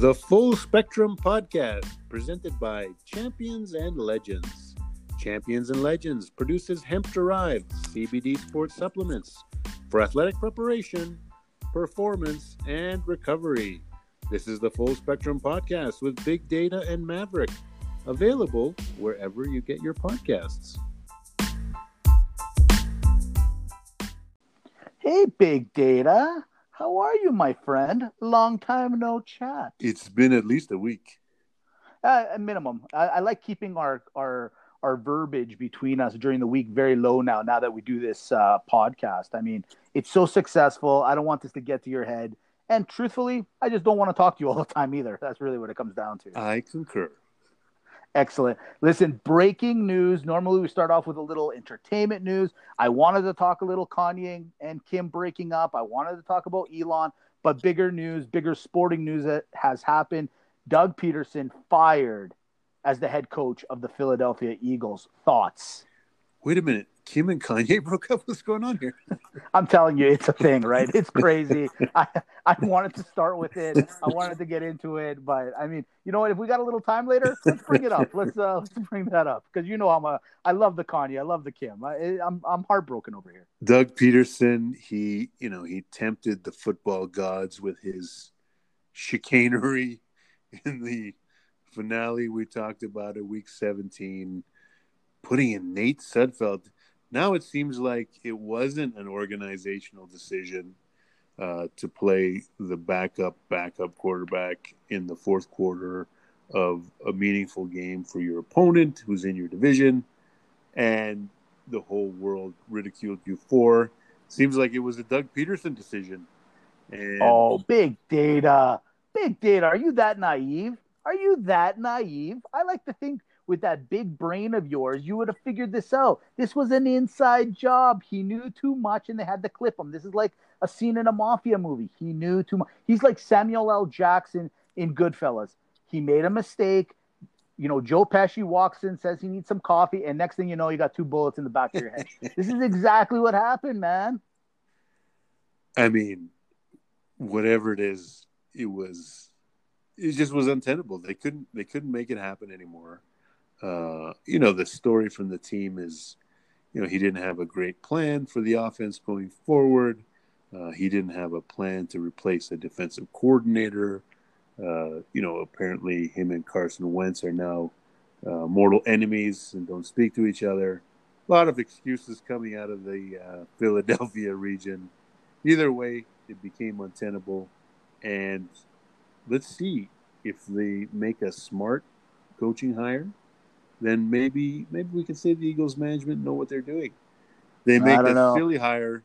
The Full Spectrum Podcast, presented by Champions and Legends. Champions and Legends produces hemp derived CBD sports supplements for athletic preparation, performance, and recovery. This is the Full Spectrum Podcast with Big Data and Maverick, available wherever you get your podcasts. Hey, Big Data. How are you, my friend? Long time no chat. It's been at least a week. Uh, a minimum. I, I like keeping our our our verbiage between us during the week very low now. Now that we do this uh, podcast, I mean, it's so successful. I don't want this to get to your head. And truthfully, I just don't want to talk to you all the time either. That's really what it comes down to. I concur. Excellent. Listen, breaking news. Normally we start off with a little entertainment news. I wanted to talk a little Kanye and Kim breaking up. I wanted to talk about Elon, but bigger news, bigger sporting news that has happened. Doug Pederson fired as the head coach of the Philadelphia Eagles. Thoughts? Wait a minute. Kim and Kanye broke up. What's going on here? I'm telling you, it's a thing, right? It's crazy. I, I wanted to start with it. I wanted to get into it, but I mean, you know what? If we got a little time later, let's bring it up. Let's uh, let's bring that up because you know I'm a I love the Kanye, I love the Kim. I, I'm I'm heartbroken over here. Doug Pederson, he you know he tempted the football gods with his chicanery in the finale we talked about at week 17, putting in Nate Sudfeld now it seems like it wasn't an organizational decision uh, to play the backup backup quarterback in the fourth quarter of a meaningful game for your opponent who's in your division. And the whole world ridiculed you for. Seems like it was a Doug Pederson decision. And... oh big data. Big data. Are you that naive? Are you that naive? I like to think with that big brain of yours, you would have figured this out. This was an inside job. He knew too much and they had to clip him. This is like a scene in a mafia movie. He knew too much. He's like Samuel L. Jackson in Goodfellas. He made a mistake. You know, Joe Pesci walks in, says he needs some coffee, and next thing you know, you got two bullets in the back of your head. this is exactly what happened, man. I mean, whatever it is, it was it just was untenable. They couldn't they couldn't make it happen anymore uh, you know, the story from the team is, you know, he didn't have a great plan for the offense going forward. Uh, he didn't have a plan to replace a defensive coordinator. Uh, you know, apparently him and Carson Wentz are now uh, mortal enemies and don't speak to each other. A lot of excuses coming out of the uh, Philadelphia region. Either way, it became untenable. And let's see if they make a smart coaching hire then maybe maybe we can say the Eagles management know what they're doing. They make know. silly hire,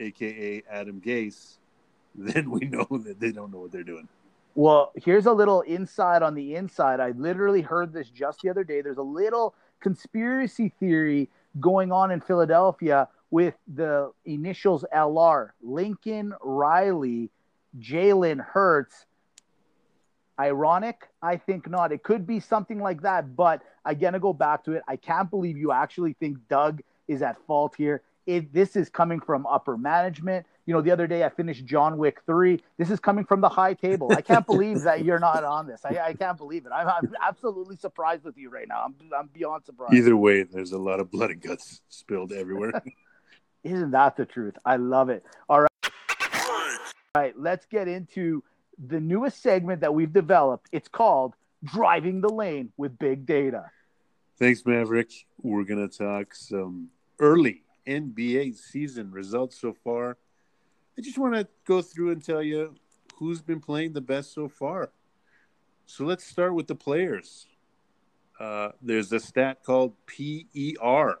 aka Adam Gase, then we know that they don't know what they're doing. Well, here's a little inside on the inside. I literally heard this just the other day. There's a little conspiracy theory going on in Philadelphia with the initials LR Lincoln Riley, Jalen Hurts. Ironic? I think not. It could be something like that, but again, to go back to it. I can't believe you actually think Doug is at fault here. It, this is coming from upper management. You know, the other day I finished John Wick 3. This is coming from the high table. I can't believe that you're not on this. I, I can't believe it. I'm, I'm, absolutely surprised with you right now. I'm, I'm beyond surprised. Either way, there's a lot of blood and guts spilled everywhere. Isn't that the truth? I love it. All right. All right, let's get into the newest segment that we've developed. It's called driving the lane with big data. Thanks, Maverick. We're going to talk some early NBA season results so far. I just want to go through and tell you who's been playing the best so far. So let's start with the players. Uh, there's a stat called PER.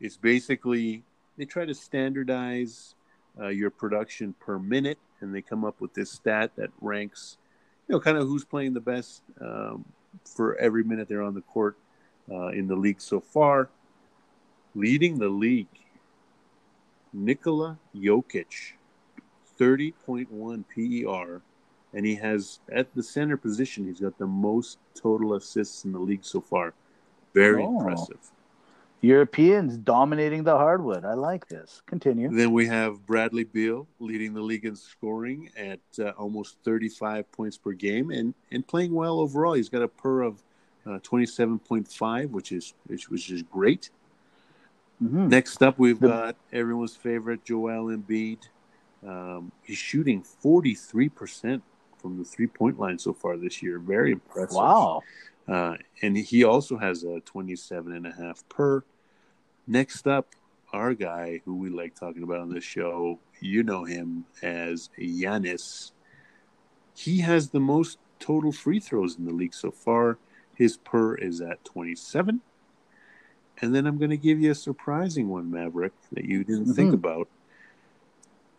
It's basically they try to standardize uh, your production per minute, and they come up with this stat that ranks you know, kind of who's playing the best um, for every minute they're on the court uh, in the league so far. Leading the league, Nikola Jokic, 30.1 PER, and he has at the center position, he's got the most total assists in the league so far. Very oh. impressive. Europeans dominating the hardwood. I like this. Continue. Then we have Bradley Beal leading the league in scoring at uh, almost 35 points per game and, and playing well overall. He's got a per of uh, 27.5, which is which, which is great. Mm-hmm. Next up, we've the... got everyone's favorite Joel Embiid. Um, he's shooting 43% from the three point line so far this year. Very impressive. Wow. Uh, and he also has a 27 and a half per. Next up, our guy who we like talking about on this show, you know him as Giannis. He has the most total free throws in the league so far. His per is at 27. And then I'm going to give you a surprising one, Maverick, that you didn't mm-hmm. think about.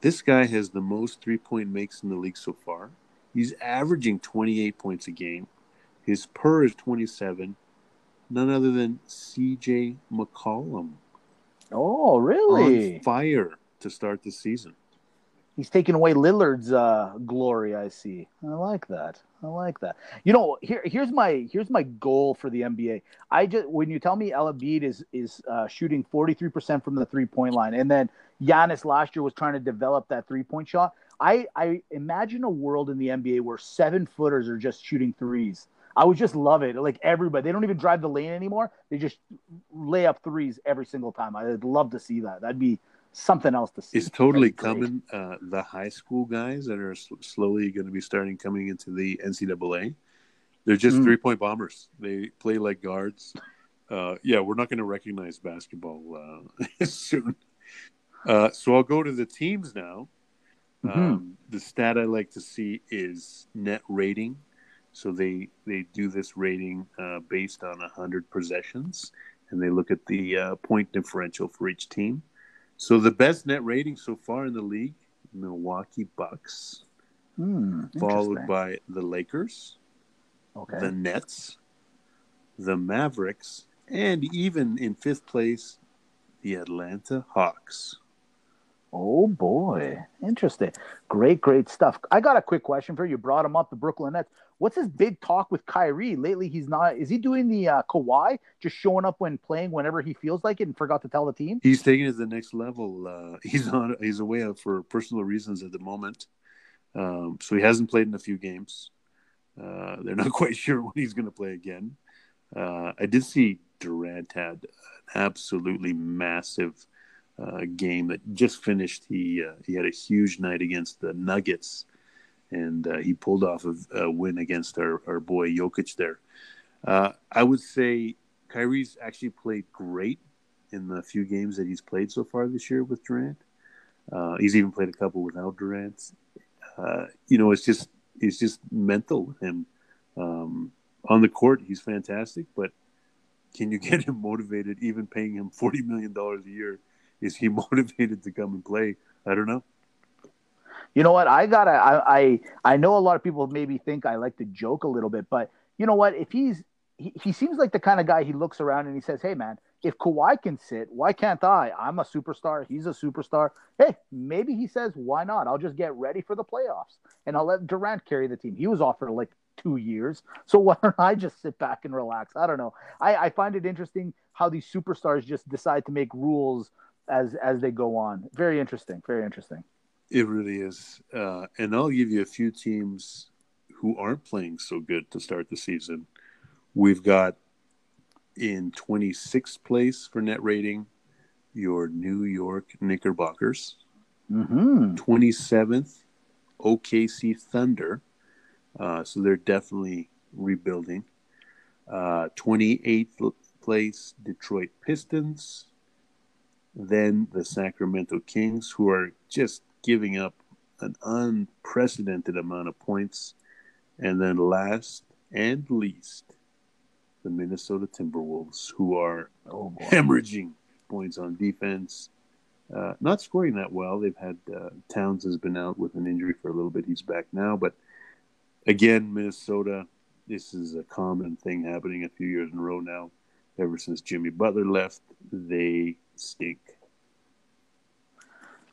This guy has the most three point makes in the league so far. He's averaging 28 points a game. His per is 27 none other than C.J. McCollum. Oh, really? On fire to start the season. He's taking away Lillard's uh, glory. I see. I like that. I like that. You know, here here's my here's my goal for the NBA. I just when you tell me El Embiid is is uh, shooting 43 percent from the three point line, and then Giannis last year was trying to develop that three point shot. I I imagine a world in the NBA where seven footers are just shooting threes I would just love it. Like everybody, they don't even drive the lane anymore. They just lay up threes every single time. I'd love to see that. That'd be something else to see. It's totally coming. Uh, the high school guys that are sl- slowly going to be starting coming into the NCAA, they're just mm. three point bombers. They play like guards. Uh, yeah, we're not going to recognize basketball uh, soon. Uh, so I'll go to the teams now. Mm-hmm. Um, the stat I like to see is net rating so they they do this rating uh, based on hundred possessions, and they look at the uh, point differential for each team. So the best net rating so far in the league, Milwaukee Bucks, hmm, followed by the Lakers, okay. the Nets, the Mavericks, and even in fifth place, the Atlanta Hawks. Oh boy, interesting. Great, great stuff. I got a quick question for you. you brought them up, the Brooklyn Nets. What's his big talk with Kyrie lately? He's not. Is he doing the uh, Kawhi, just showing up when playing whenever he feels like it, and forgot to tell the team? He's taking it to the next level. Uh, he's on. He's away for personal reasons at the moment, um, so he hasn't played in a few games. Uh, they're not quite sure when he's going to play again. Uh, I did see Durant had an absolutely massive uh, game that just finished. He uh, he had a huge night against the Nuggets and uh, he pulled off a, a, win against our, our boy Jokic there. Uh, I would say Kyrie's actually played great in the few games that he's played so far this year with Durant. Uh, he's even played a couple without Durant. Uh, you know, it's just it's just mental with him. Um, on the court, he's fantastic, but can you get him motivated? Even paying him forty million dollars a year, is he motivated to come and play? I don't know. You know what? I gotta. I, I I know a lot of people maybe think I like to joke a little bit, but you know what? If he's he, he seems like the kind of guy he looks around and he says, "Hey, man, if Kawhi can sit, why can't I? I'm a superstar. He's a superstar. Hey, maybe he says, why not? I'll just get ready for the playoffs and I'll let Durant carry the team. He was offered like two years, so why don't I just sit back and relax? I don't know. I, I find it interesting how these superstars just decide to make rules as as they go on. Very interesting. Very interesting. It really is. Uh, and I'll give you a few teams who aren't playing so good to start the season. We've got in 26th place for net rating your New York Knickerbockers. Mm-hmm. 27th, OKC Thunder. Uh, so they're definitely rebuilding. Uh, 28th place, Detroit Pistons. Then the Sacramento Kings, who are just giving up an unprecedented amount of points. And then last and least, the Minnesota Timberwolves, who are oh, hemorrhaging points on defense, uh, not scoring that well. They've had uh, Towns has been out with an injury for a little bit. He's back now, but again, Minnesota. This is a common thing happening a few years in a row now. Ever since Jimmy Butler left, they stink.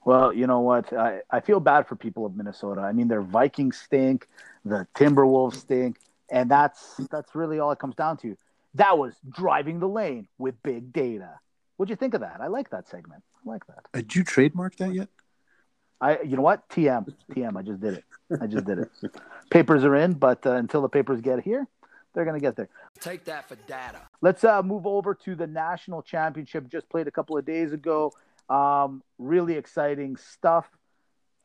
Well, you know what? I, I feel bad for people of Minnesota. I mean, their Vikings stink, the Timberwolves stink, and that's that's really all it comes down to. That was driving the lane with big data. What'd you think of that? I like that segment. I like that. Did you trademark that yet? I, you know what? TM, TM. I just did it. I just did it. papers are in, but uh, until the papers get here, they're going to get there. Take that for data. Let's uh, move over to the national championship. Just played a couple of days ago. Um, really exciting stuff.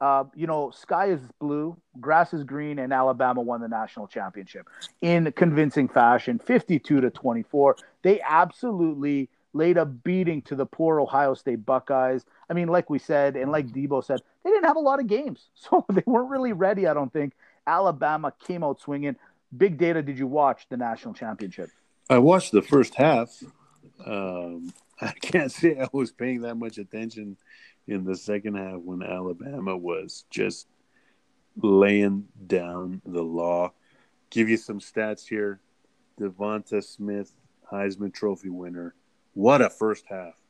Uh, you know, sky is blue, grass is green, and Alabama won the national championship in convincing fashion, 52 to 24. They absolutely laid a beating to the poor Ohio State Buckeyes. I mean, like we said, and like Debo said, they didn't have a lot of games, so they weren't really ready. I don't think Alabama came out swinging. Big data. Did you watch the national championship? I watched the first half. Um, I can't say I was paying that much attention in the second half when Alabama was just laying down the law. Give you some stats here. Devonta Smith, Heisman Trophy winner. What a first half.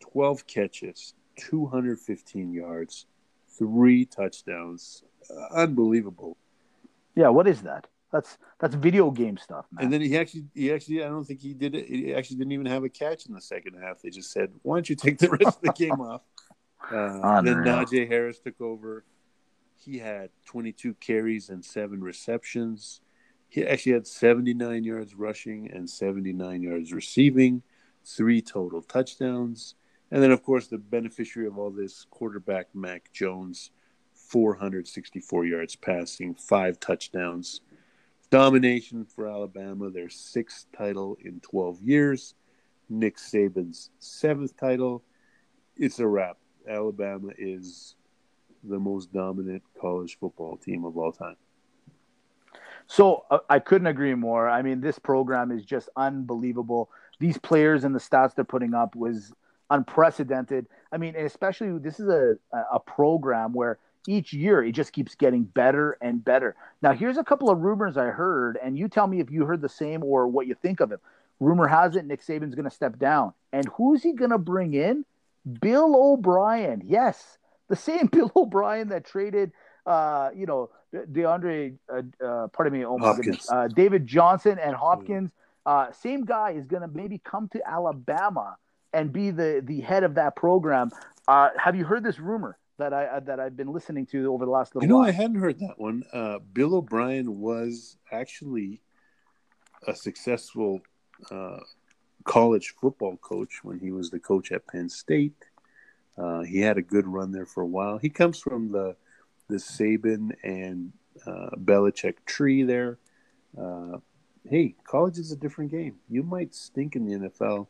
12 catches, 215 yards, three touchdowns. Unbelievable. Yeah, what is that? That's that's video game stuff, man. And then he actually he actually I don't think he did it. He actually didn't even have a catch in the second half. They just said, "Why don't you take the rest of the game off?" Uh, then Najee Harris took over. He had 22 carries and seven receptions. He actually had 79 yards rushing and 79 yards receiving, three total touchdowns. And then, of course, the beneficiary of all this quarterback, Mac Jones, 464 yards passing, five touchdowns. Domination for Alabama, their sixth title in 12 years. Nick Saban's seventh title. It's a wrap. Alabama is the most dominant college football team of all time. So uh, I couldn't agree more. I mean, this program is just unbelievable. These players and the stats they're putting up was unprecedented. I mean, especially this is a a program where each year it just keeps getting better and better. Now, here's a couple of rumors I heard, and you tell me if you heard the same or what you think of it. Rumor has it Nick Saban's going to step down, and who's he going to bring in? Bill O'Brien. Yes, the same Bill O'Brien that traded, uh, you know, DeAndre, uh, uh, pardon me, oh my goodness, uh, David Johnson and Hopkins. Uh, same guy is going to maybe come to Alabama and be the the head of that program. Uh, have you heard this rumor that I uh, that I've been listening to over the last little? You know, while? I hadn't heard that one. Uh, Bill O'Brien was actually a successful uh, college football coach when he was the coach at Penn State. Uh, he had a good run there for a while. He comes from the the Saban and uh, Belichick tree there. hey, college is a different game. You might stink in the NFL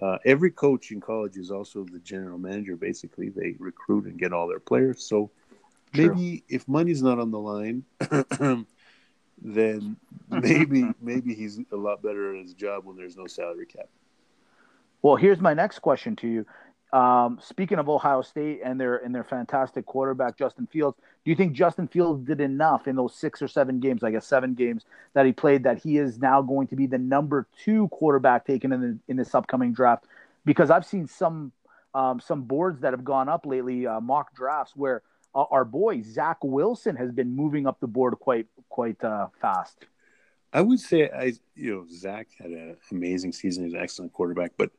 uh, every coach in college is also the general manager. Basically, they recruit and get all their players. So True. maybe if money's not on the line, then maybe maybe he's a lot better at his job when there's no salary cap. Well, here's my next question to you. Um, speaking of Ohio State and their and their fantastic quarterback Justin Fields, do you think Justin Fields did enough in those six or seven games, I guess seven games that he played, that he is now going to be the number two quarterback taken in the, in this upcoming draft? Because I've seen some um, some boards that have gone up lately, uh, mock drafts, where uh, our boy Zach Wilson has been moving up the board quite quite uh, fast. I would say I you know Zach had an amazing season. He's an excellent quarterback, but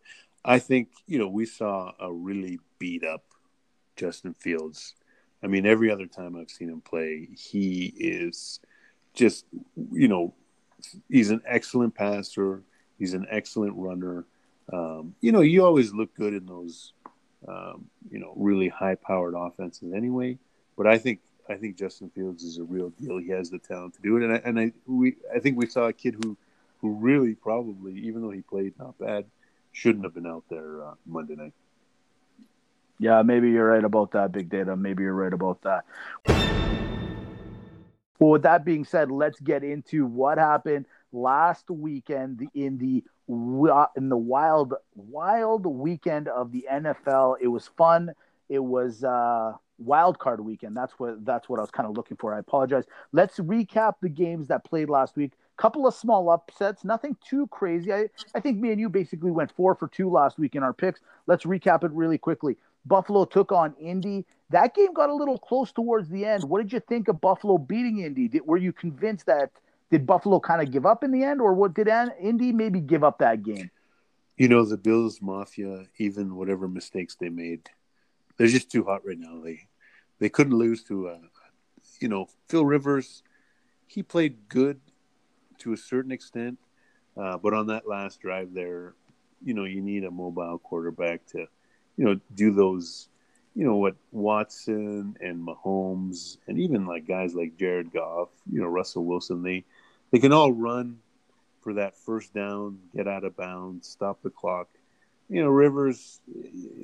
I think you know we saw a really beat up Justin Fields. I mean, every other time I've seen him play, he is just you know he's an excellent passer. He's an excellent runner. Um, you know, you always look good in those um, you know really high powered offenses anyway. But I think I think Justin Fields is a real deal. He has the talent to do it, and I and I we I think we saw a kid who who really probably even though he played not bad shouldn't have been out there uh, Monday night. Yeah, maybe you're right about that, Big Data. Maybe you're right about that. Well, with that being said, let's get into what happened last weekend in the in the wild wild weekend of the NFL. It was fun. It was uh, wild card weekend. That's what that's what I was kind of looking for. I apologize. Let's recap the games that played last week couple of small upsets, nothing too crazy. I, I think me and you basically went four for two last week in our picks. Let's recap it really quickly. Buffalo took on Indy. That game got a little close towards the end. What did you think of Buffalo beating Indy? Did, were you convinced that did Buffalo kind of give up in the end, or what did Indy maybe give up that game? You know, the Bills Mafia, even whatever mistakes they made, they're just too hot right now. They they couldn't lose to, uh, you know, Phil Rivers. He played good to a certain extent, uh, but on that last drive there, you know, you need a mobile quarterback to, you know, do those, you know, what Watson and Mahomes and even like guys like Jared Goff, you know, Russell Wilson, they they can all run for that first down, get out of bounds, stop the clock. You know, Rivers,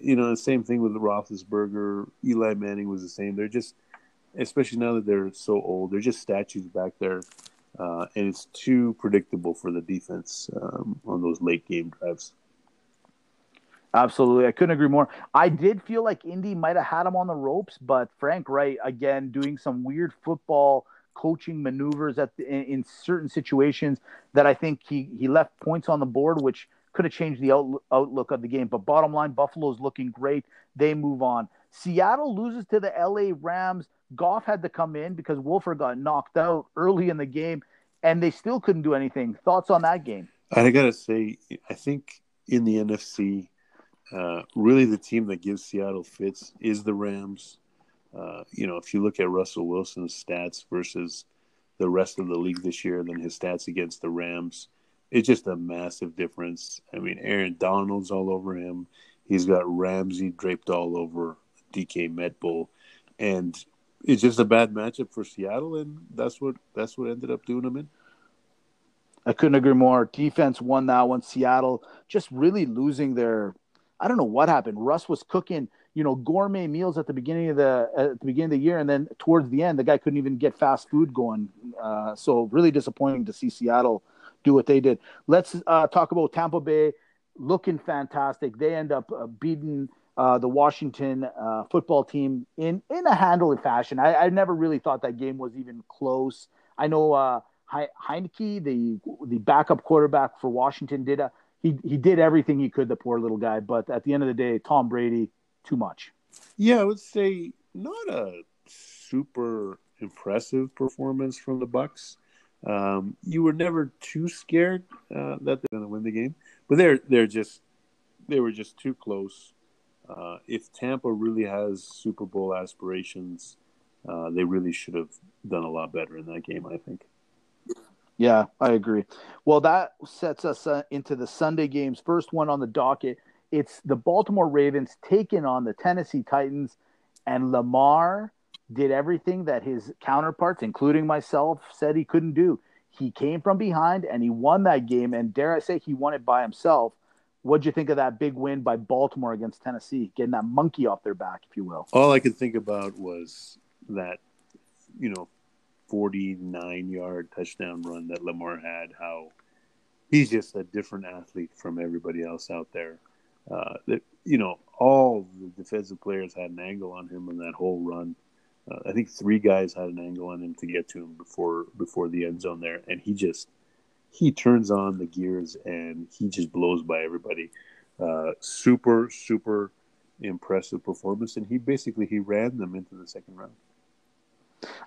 you know, the same thing with Roethlisberger. Eli Manning was the same. They're just, especially now that they're so old, they're just statues back there. Uh, and it's too predictable for the defense um, on those late game drives. Absolutely. I couldn't agree more. I did feel like Indy might have had him on the ropes, but Frank Reich, again, doing some weird football coaching maneuvers at the, in, in, certain situations that I think he, he left points on the board, which could have changed the out, outlook of the game. But bottom line, Buffalo's looking great. They move on. Seattle loses to the LA Rams. Goff had to come in because Wolford got knocked out early in the game, and they still couldn't do anything. Thoughts on that game? I gotta say, I think in the NFC, uh, really, the team that gives Seattle fits is the Rams. Uh, you know, if you look at Russell Wilson's stats versus the rest of the league this year, then his stats against the Rams, it's just a massive difference. I mean, Aaron Donald's all over him. He's got Ramsey draped all over DK Metcalf, and it's just a bad matchup for Seattle, and that's what that's what ended up doing them in. I couldn't agree more. Defense won that one. Seattle just really losing their I don't know what happened. Russ was cooking, you know, gourmet meals at the beginning of the at the beginning of the year, and then towards the end, the guy couldn't even get fast food going. Uh, so really disappointing to see Seattle do what they did. Let's uh, talk about Tampa Bay looking fantastic. They end up uh, beating uh, the Washington uh, football team in in a handling fashion. I, I, never really thought that game was even close. I know uh, Heinicke, the the backup quarterback for Washington, did a he he did everything he could, the poor little guy. But at the end of the day, Tom Brady, too much. Yeah, I would say not a super impressive performance from the Bucks. Um, you were never too scared uh, that they're going to win the game, but they're they're just they were just too close. Uh, if Tampa really has Super Bowl aspirations, uh, they really should have done a lot better in that game. I think. Yeah, I agree. Well, that sets us uh, into the Sunday games. First one on the docket. It's the Baltimore Ravens taking on the Tennessee Titans, and Lamar did everything that his counterparts, including myself, said he couldn't do. He came from behind and he won that game. And dare I say, he won it by himself. What'd you think of that big win by Baltimore against Tennessee, getting that monkey off their back, if you will? All I could think about was that, you know, 49 yard touchdown run that Lamar had, how he's just a different athlete from everybody else out there. Uh, that you know, all the defensive players had an angle on him on that whole run. Uh, I think three guys had an angle on him to get to him before before the end zone there, and he just he turns on the gears and he just blows by everybody. Uh, super super impressive performance, and he basically he ran them into the second round.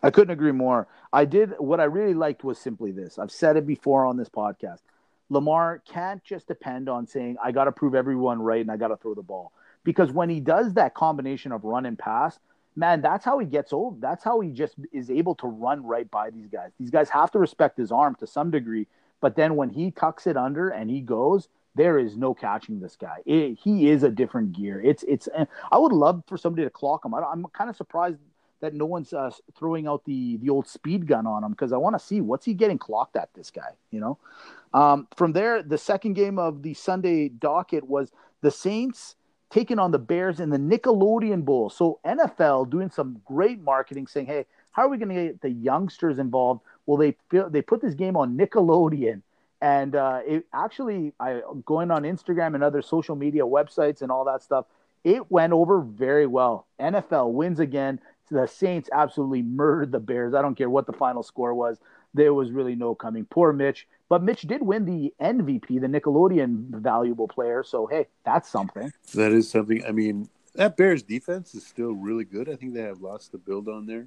I couldn't agree more. I did what I really liked was simply this. I've said it before on this podcast. Lamar can't just depend on saying, I got to prove everyone right and I got to throw the ball. Because when he does that combination of run and pass, man, that's how he gets old. That's how he just is able to run right by these guys. These guys have to respect his arm to some degree. But then when he tucks it under and he goes, there is no catching this guy. It, he is a different gear. It's it's. I would love for somebody to clock him. I, am kind of surprised that no one's uh, throwing out the the old speed gun on him because I want to see what's he getting clocked at this guy. You know, um, from there, the second game of the Sunday docket was the Saints taking on the Bears in the Nickelodeon Bowl. So NFL doing some great marketing, saying, "Hey, how are we going to get the youngsters involved?" Well, they they put this game on Nickelodeon. And uh, it actually, I going on Instagram and other social media websites and all that stuff, it went over very well. NFL wins again the Saints absolutely murdered the Bears. I don't care what the final score was. There was really no coming. Poor Mitch. But Mitch did win the MVP, the Nickelodeon valuable player. So, hey, that's something. That is something. I mean, that Bears defense is still really good. I think they have lots to build on there.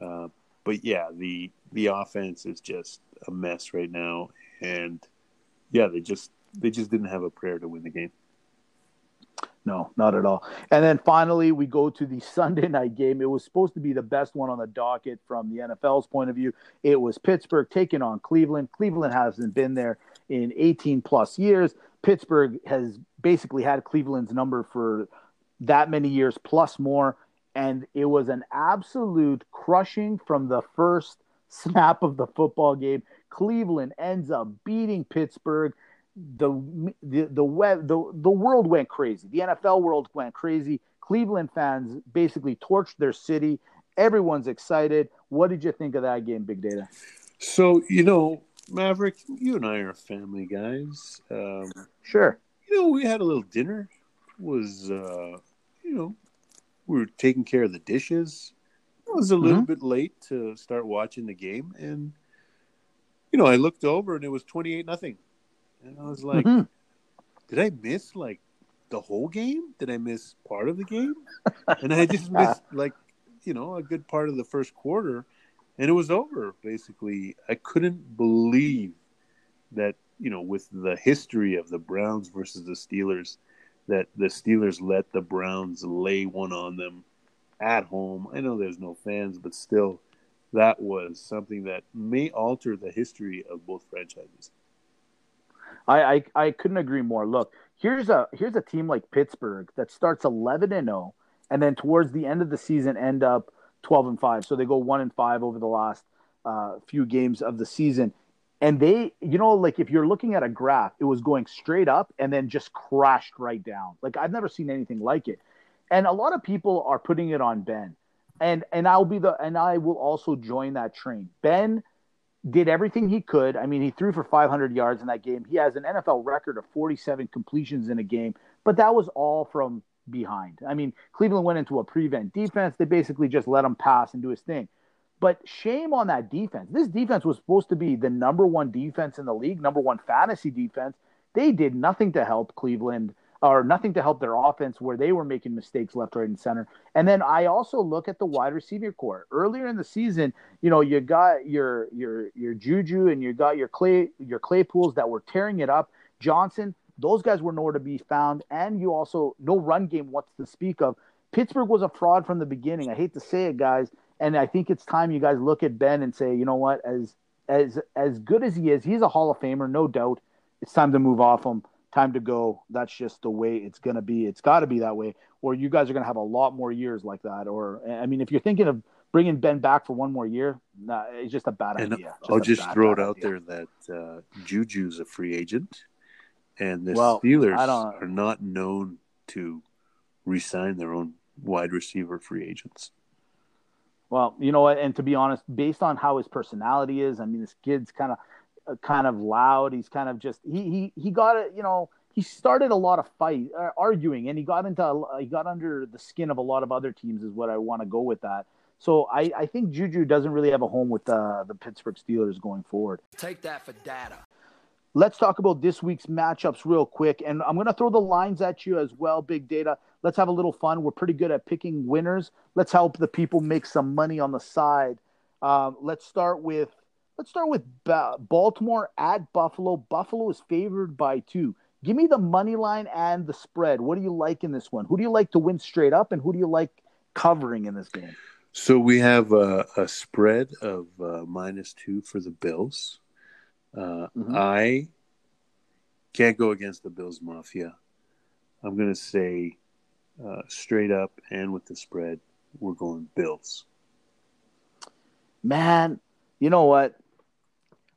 Uh, but yeah, the the offense is just a mess right now. And yeah, they just they just didn't have a prayer to win the game. No, not at all. And then finally, we go to the Sunday night game. It was supposed to be the best one on the docket from the NFL's point of view. It was Pittsburgh taking on Cleveland. Cleveland hasn't been there in 18 plus years. Pittsburgh has basically had Cleveland's number for that many years plus more. And it was an absolute crushing from the first snap of the football game. Cleveland ends up beating Pittsburgh the the the web the, the world went crazy. The NFL world went crazy. Cleveland fans basically torched their city. Everyone's excited. What did you think of that game, Big Data? So you know, Maverick, you and I are family guys. Um, sure. You know, we had a little dinner. It was uh, you know, we were taking care of the dishes. It was a little mm-hmm. bit late to start watching the game, and you know, I looked over and it was twenty-eight nothing and I was like, mm-hmm. did I miss like the whole game? Did I miss part of the game? And I just missed like, you know, a good part of the first quarter and it was over basically. I couldn't believe that, you know, with the history of the Browns versus the Steelers, that the Steelers let the Browns lay one on them at home. I know there's no fans, but still, that was something that may alter the history of both franchises. I, I, I couldn't agree more. Look, here's a here's a team like Pittsburgh that starts 11 and 0 and then towards the end of the season end up 12 and 5. So they go 1 and 5 over the last uh, few games of the season. And they, you know, like if you're looking at a graph, it was going straight up and then just crashed right down. Like I've never seen anything like it. And a lot of people are putting it on Ben. And and I'll be the and I will also join that train. Ben did everything he could. I mean, he threw for 500 yards in that game. He has an NFL record of 47 completions in a game, but that was all from behind. I mean, Cleveland went into a prevent defense. They basically just let him pass and do his thing. But shame on that defense. This defense was supposed to be the number one defense in the league, number one fantasy defense. They did nothing to help Cleveland or nothing to help their offense where they were making mistakes left, right, and center. And then I also look at the wide receiver core. Earlier in the season, you know, you got your your your Juju and you got your Clay your Claypools that were tearing it up. Johnson, those guys were nowhere to be found, and you also no run game what's to speak of. Pittsburgh was a fraud from the beginning. I hate to say it, guys, and I think it's time you guys look at Ben and say, you know what, as as as good as he is, he's a Hall of Famer, no doubt. It's time to move off him time to go. That's just the way it's going to be. It's got to be that way, or you guys are going to have a lot more years like that. Or, I mean, if you're thinking of bringing Ben back for one more year, nah, it's just a bad and idea. Just I'll just bad, throw it out idea. there that uh, Juju's a free agent, and the well, Steelers are not known to resign their own wide receiver free agents. Well, you know what, and to be honest, based on how his personality is, I mean, this kid's kind of uh, kind of loud. He's kind of just he he he got it. You know, he started a lot of fight uh, arguing, and he got into he got under the skin of a lot of other teams. Is what I want to go with that. So I, I think Juju doesn't really have a home with the the Pittsburgh Steelers going forward. Take that for data. Let's talk about this week's matchups real quick, and I'm going to throw the lines at you as well, Big Data. Let's have a little fun. We're pretty good at picking winners. Let's help the people make some money on the side. Um, let's start with Let's start with Baltimore at Buffalo. Buffalo is favored by two. Give me the money line and the spread. What do you like in this one? Who do you like to win straight up, and who do you like covering in this game? So we have a, a spread of uh, minus two for the Bills. Uh, mm-hmm. I can't go against the Bills Mafia. I'm going to say uh, straight up and with the spread, we're going Bills. Man, you know what?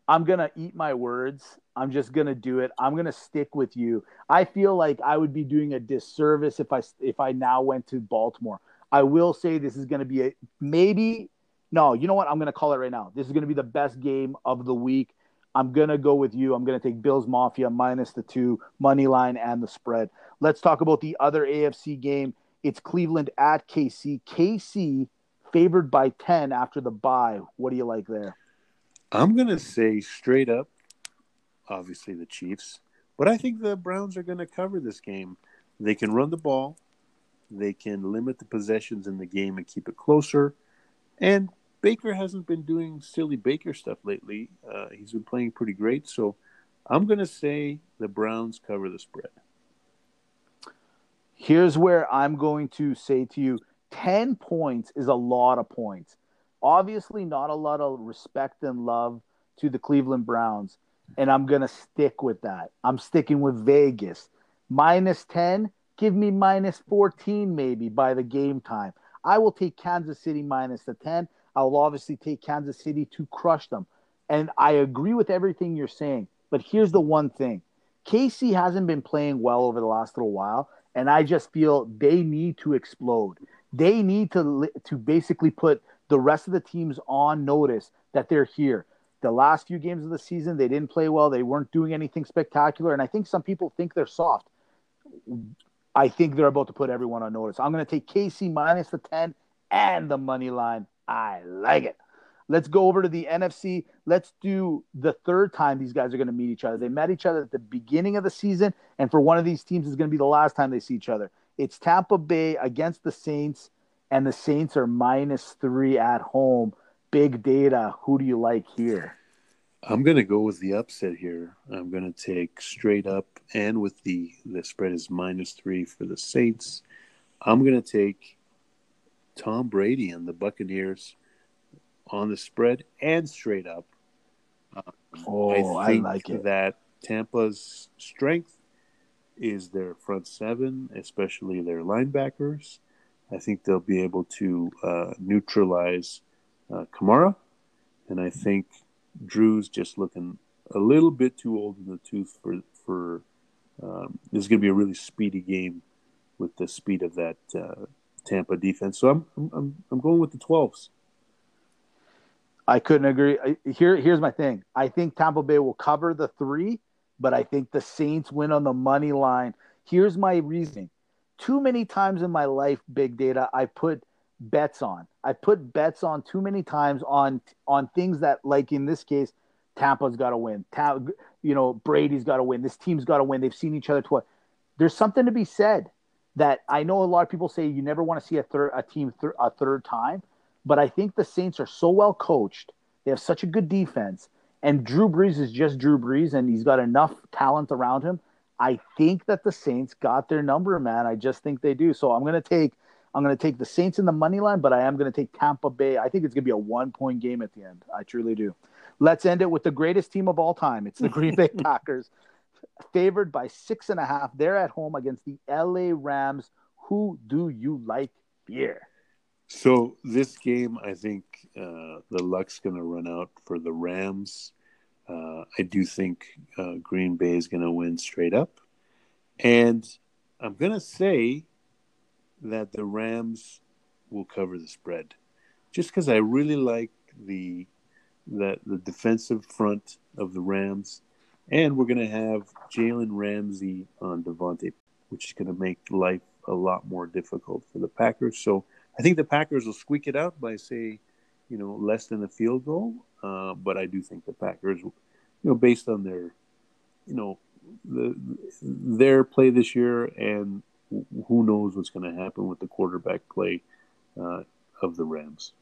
I'm gonna eat my words. I'm just gonna do it. I'm gonna stick with you. I feel like I would be doing a disservice if I if I now went to Baltimore. I will say this is gonna be a maybe. No, you know what? I'm gonna call it right now. This is gonna be the best game of the week. I'm gonna go with you. I'm gonna take Bills Mafia minus the two money line and the spread. Let's talk about the other AFC game. It's Cleveland at KC. KC favored by ten after the bye. What do you like there? I'm going to say straight up, obviously the Chiefs, but I think the Browns are going to cover this game. They can run the ball, they can limit the possessions in the game and keep it closer. And Baker hasn't been doing silly Baker stuff lately. Uh, he's been playing pretty great. So I'm going to say the Browns cover the spread. Here's where I'm going to say to you 10 points is a lot of points. Obviously, not a lot of respect and love to the Cleveland Browns. And I'm going to stick with that. I'm sticking with Vegas. Minus 10, give me minus 14 maybe by the game time. I will take Kansas City minus the 10. I'll obviously take Kansas City to crush them. And I agree with everything you're saying. But here's the one thing KC hasn't been playing well over the last little while. And I just feel they need to explode. They need to, to basically put the rest of the teams on notice that they're here. The last few games of the season, they didn't play well. They weren't doing anything spectacular. And I think some people think they're soft. I think they're about to put everyone on notice. I'm going to take KC minus the 10 and the money line. I like it. Let's go over to the NFC. Let's do the third time these guys are going to meet each other. They met each other at the beginning of the season, and for one of these teams, is going to be the last time they see each other. It's Tampa Bay against the Saints, and the Saints are minus three at home. Big data. Who do you like here? I'm going to go with the upset here. I'm going to take straight up, and with the the spread is minus three for the Saints. I'm going to take Tom Brady and the Buccaneers on the spread and straight up. Um, oh, I, think I like it. That Tampa's strength is their front seven, especially their linebackers. I think they'll be able to uh, neutralize uh, Kamara, and I think Drew's just looking a little bit too old in the tooth for for. Um, this is going to be a really speedy game with the speed of that uh, Tampa defense. So I'm I'm I'm going with the 12s. I couldn't agree. Here here's my thing. I think Tampa Bay will cover the 3, but I think the Saints win on the money line. Here's my reasoning. Too many times in my life, big data, I put bets on. I put bets on too many times on on things that, like in this case, Tampa's got to win. Ta- you know, Brady's got to win. This team's got to win. They've seen each other twice. There's something to be said that I know a lot of people say you never want to see a third a team th- a third time, but I think the Saints are so well coached. They have such a good defense, and Drew Brees is just Drew Brees, and he's got enough talent around him. I think that the Saints got their number, man. I just think they do. So I'm going to take I'm going to take the Saints in the money line, but I am going to take Tampa Bay. I think it's going to be a one point game at the end. I truly do. Let's end it with the greatest team of all time. It's the Green Bay Packers, favored by six and a half. They're at home against the LA Rams. Who do you like here? So this game, I think uh, the luck's going to run out for the Rams. Uh, I do think uh, Green Bay is going to win straight up, and I'm going to say that the Rams will cover the spread, just because I really like the the the defensive front of the Rams, and we're going to have Jalen Ramsey on Davante, which is going to make life a lot more difficult for the Packers. So I think the Packers will squeak it out by say, you know, less than a field goal. Uh, but I do think the Packers, you know, based on their, you know, the, their play this year and who knows what's going to happen with the quarterback play uh, of the Rams.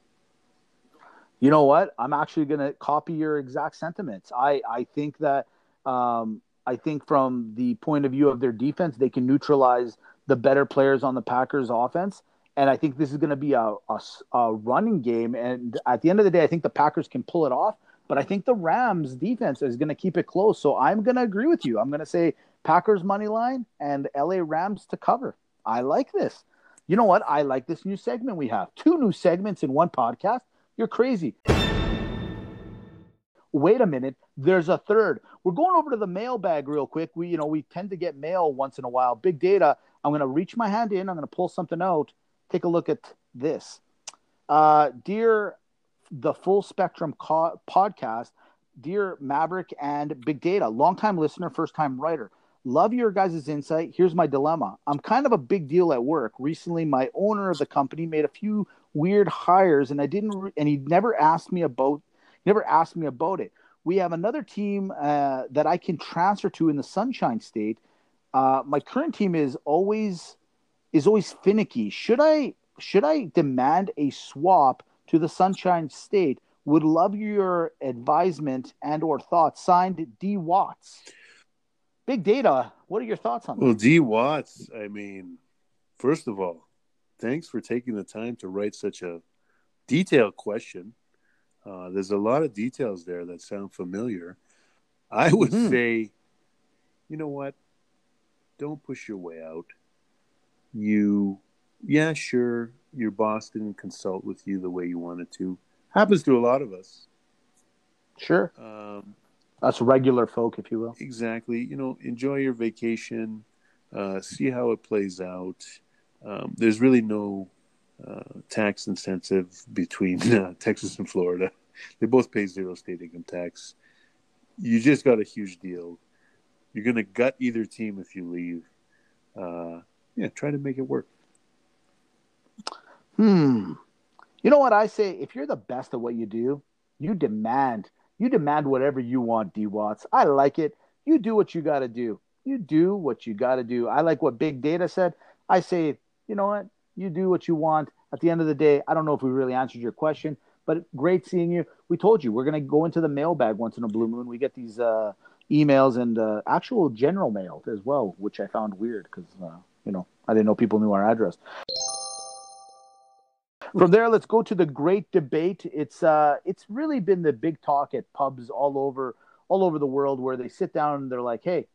You know what? I'm actually going to copy your exact sentiments. I, I think that um, I think from the point of view of their defense, they can neutralize the better players on the Packers offense. And I think this is going to be a, a, a running game. And at the end of the day, I think the Packers can pull it off. But I think the Rams defense is going to keep it close. So I'm going to agree with you. I'm going to say Packers money line and LA Rams to cover. I like this. You know what? I like this new segment we have. Two new segments in one podcast. You're crazy. Wait a minute. There's a third. We're going over to the mailbag real quick. We, you know, we tend to get mail once in a while. Big data. I'm going to reach my hand in. I'm going to pull something out. Take a look at this. Uh, dear the Full Spectrum co- podcast, dear Maverick and Big Data, longtime listener, first time writer. Love your guys' insight. Here's my dilemma. I'm kind of a big deal at work. Recently, my owner of the company made a few weird hires, and I didn't, re- and he never asked me about, never asked me about it. We have another team uh, that I can transfer to in the Sunshine State. Uh, my current team is always is always finicky. Should I should I demand a swap to the Sunshine State, Would love your advisement and or thoughts. Signed D Watts. Big data. What are your thoughts on that? Well, D Watts, I mean, first of all, thanks for taking the time to write such a detailed question. Uh, there's a lot of details there that sound familiar. I would Mhm. say, you know what? Don't push your way out. You, yeah, sure, your boss didn't consult with you the way you wanted to. Happens to a lot of us. Sure. Um, Us regular folk, if you will. exactly. You know, enjoy your vacation. Uh, see how it plays out. Um, there's really no tax incentive between uh, Texas and Florida. They both pay zero state income tax. You just got a huge deal. You're going to gut either team if you leave. Uh, yeah, try to make it work. Hmm. You know what I say? If you're the best at what you do, you demand. You demand whatever you want, D Watts. I like it. You do what you got to do. You do what you got to do. I like what Big Data said. I say, you know what? You do what you want. At the end of the day, I don't know if we really answered your question, but great seeing you. We told you we're going to go into the mailbag once in a blue moon. We get these uh, emails and uh, actual general mail as well, which I found weird because, uh, you know, I didn't know people knew our address. From there, let's go to the great debate. It's uh, it's really been the big talk at pubs all over all over the world where they sit down and they're like, "Hey,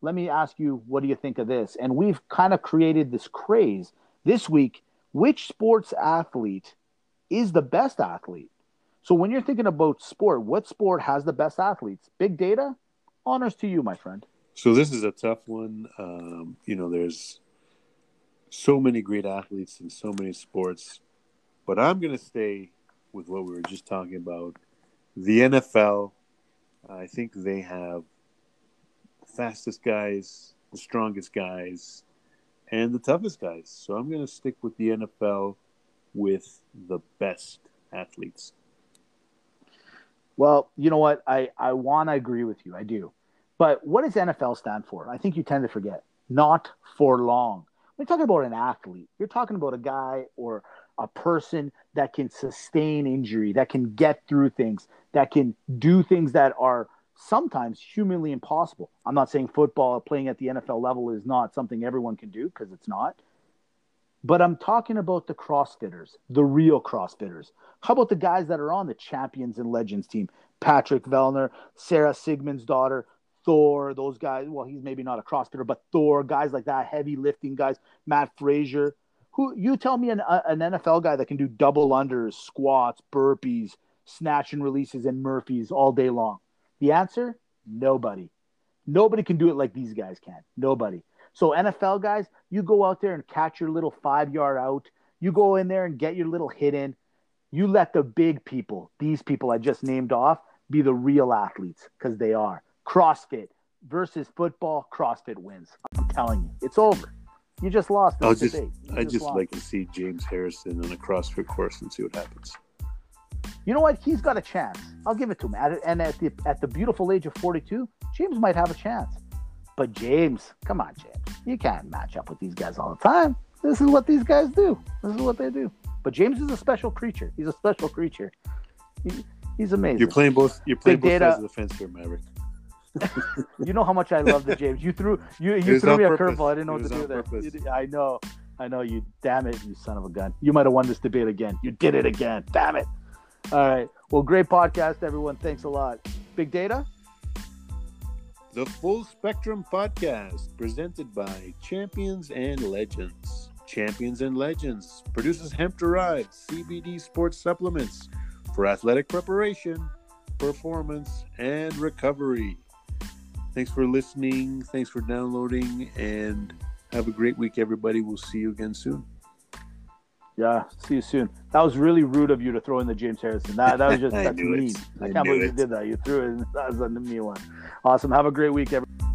let me ask you, what do you think of this?" And we've kind of created this craze this week. Which sports athlete is the best athlete? So when you're thinking about sport, what sport has the best athletes? Big data. Honors to you, my friend. So this is a tough one. Um, you know, there's so many great athletes in so many sports, but I'm going to stay with what we were just talking about. The NFL, I think they have fastest guys, the strongest guys, and the toughest guys. So I'm going to stick with the NFL with the best athletes. Well, you know what? I, I want to agree with you. I do. But what does NFL stand for? I think you tend to forget. Not for long. When you're talking about an athlete, you're talking about a guy or a person that can sustain injury, that can get through things, that can do things that are sometimes humanly impossible. I'm not saying football playing at the NFL level is not something everyone can do because it's not. But I'm talking about the CrossFitters, the real CrossFitters. How about the guys that are on the Champions and Legends team? Patrick Vellner, Sara Sigmundsdottir, Thor, those guys. Well, he's maybe not a CrossFitter, but Thor, guys like that, heavy lifting guys, Mat Fraser. Who you tell me an, uh, an NFL guy that can do double unders, squats, burpees, snatch and releases, and Murphys all day long? The answer: nobody. Nobody can do it like these guys can. Nobody. So NFL guys, you go out there and catch your little five yard out. You go in there and get your little hit in. You let the big people, these people I just named off, be the real athletes because they are. CrossFit versus football, CrossFit wins. I'm telling you, it's over. You just lost I'll just, debate. I just lost. like to see James Harrison on a CrossFit course and see what happens. You know what? He's got a chance. I'll give it to him. At, and at the at the beautiful age of 42, James might have a chance. But James, come on, James, you can't match up with these guys all the time. This is what these guys do. This is what they do. But James is a special creature. He's a special creature. He, he's amazing. You're playing both. You're playing Big both data. sides of the fence here, Maverick. You know how much I love the James. You threw you you threw me a curveball. I didn't know what to do there. purpose. I know. I know you. Damn it, you son of a gun. You might have won this debate again. You did it again. Damn it. All right. Well, great podcast, everyone. Thanks a lot. Big data. The Full Spectrum Podcast, presented by Champions and Legends. Champions and Legends produces hemp derived CBD sports supplements for athletic preparation, performance, and recovery. Thanks for listening. Thanks for downloading. And have a great week, everybody. We'll see you again soon. Yeah. See you soon. That was really rude of you to throw in the James Harrison. That, that was just that's knew it. mean. I, I can't believe you did that. You threw it. In. That was a mean one. Awesome. Have a great week, everyone.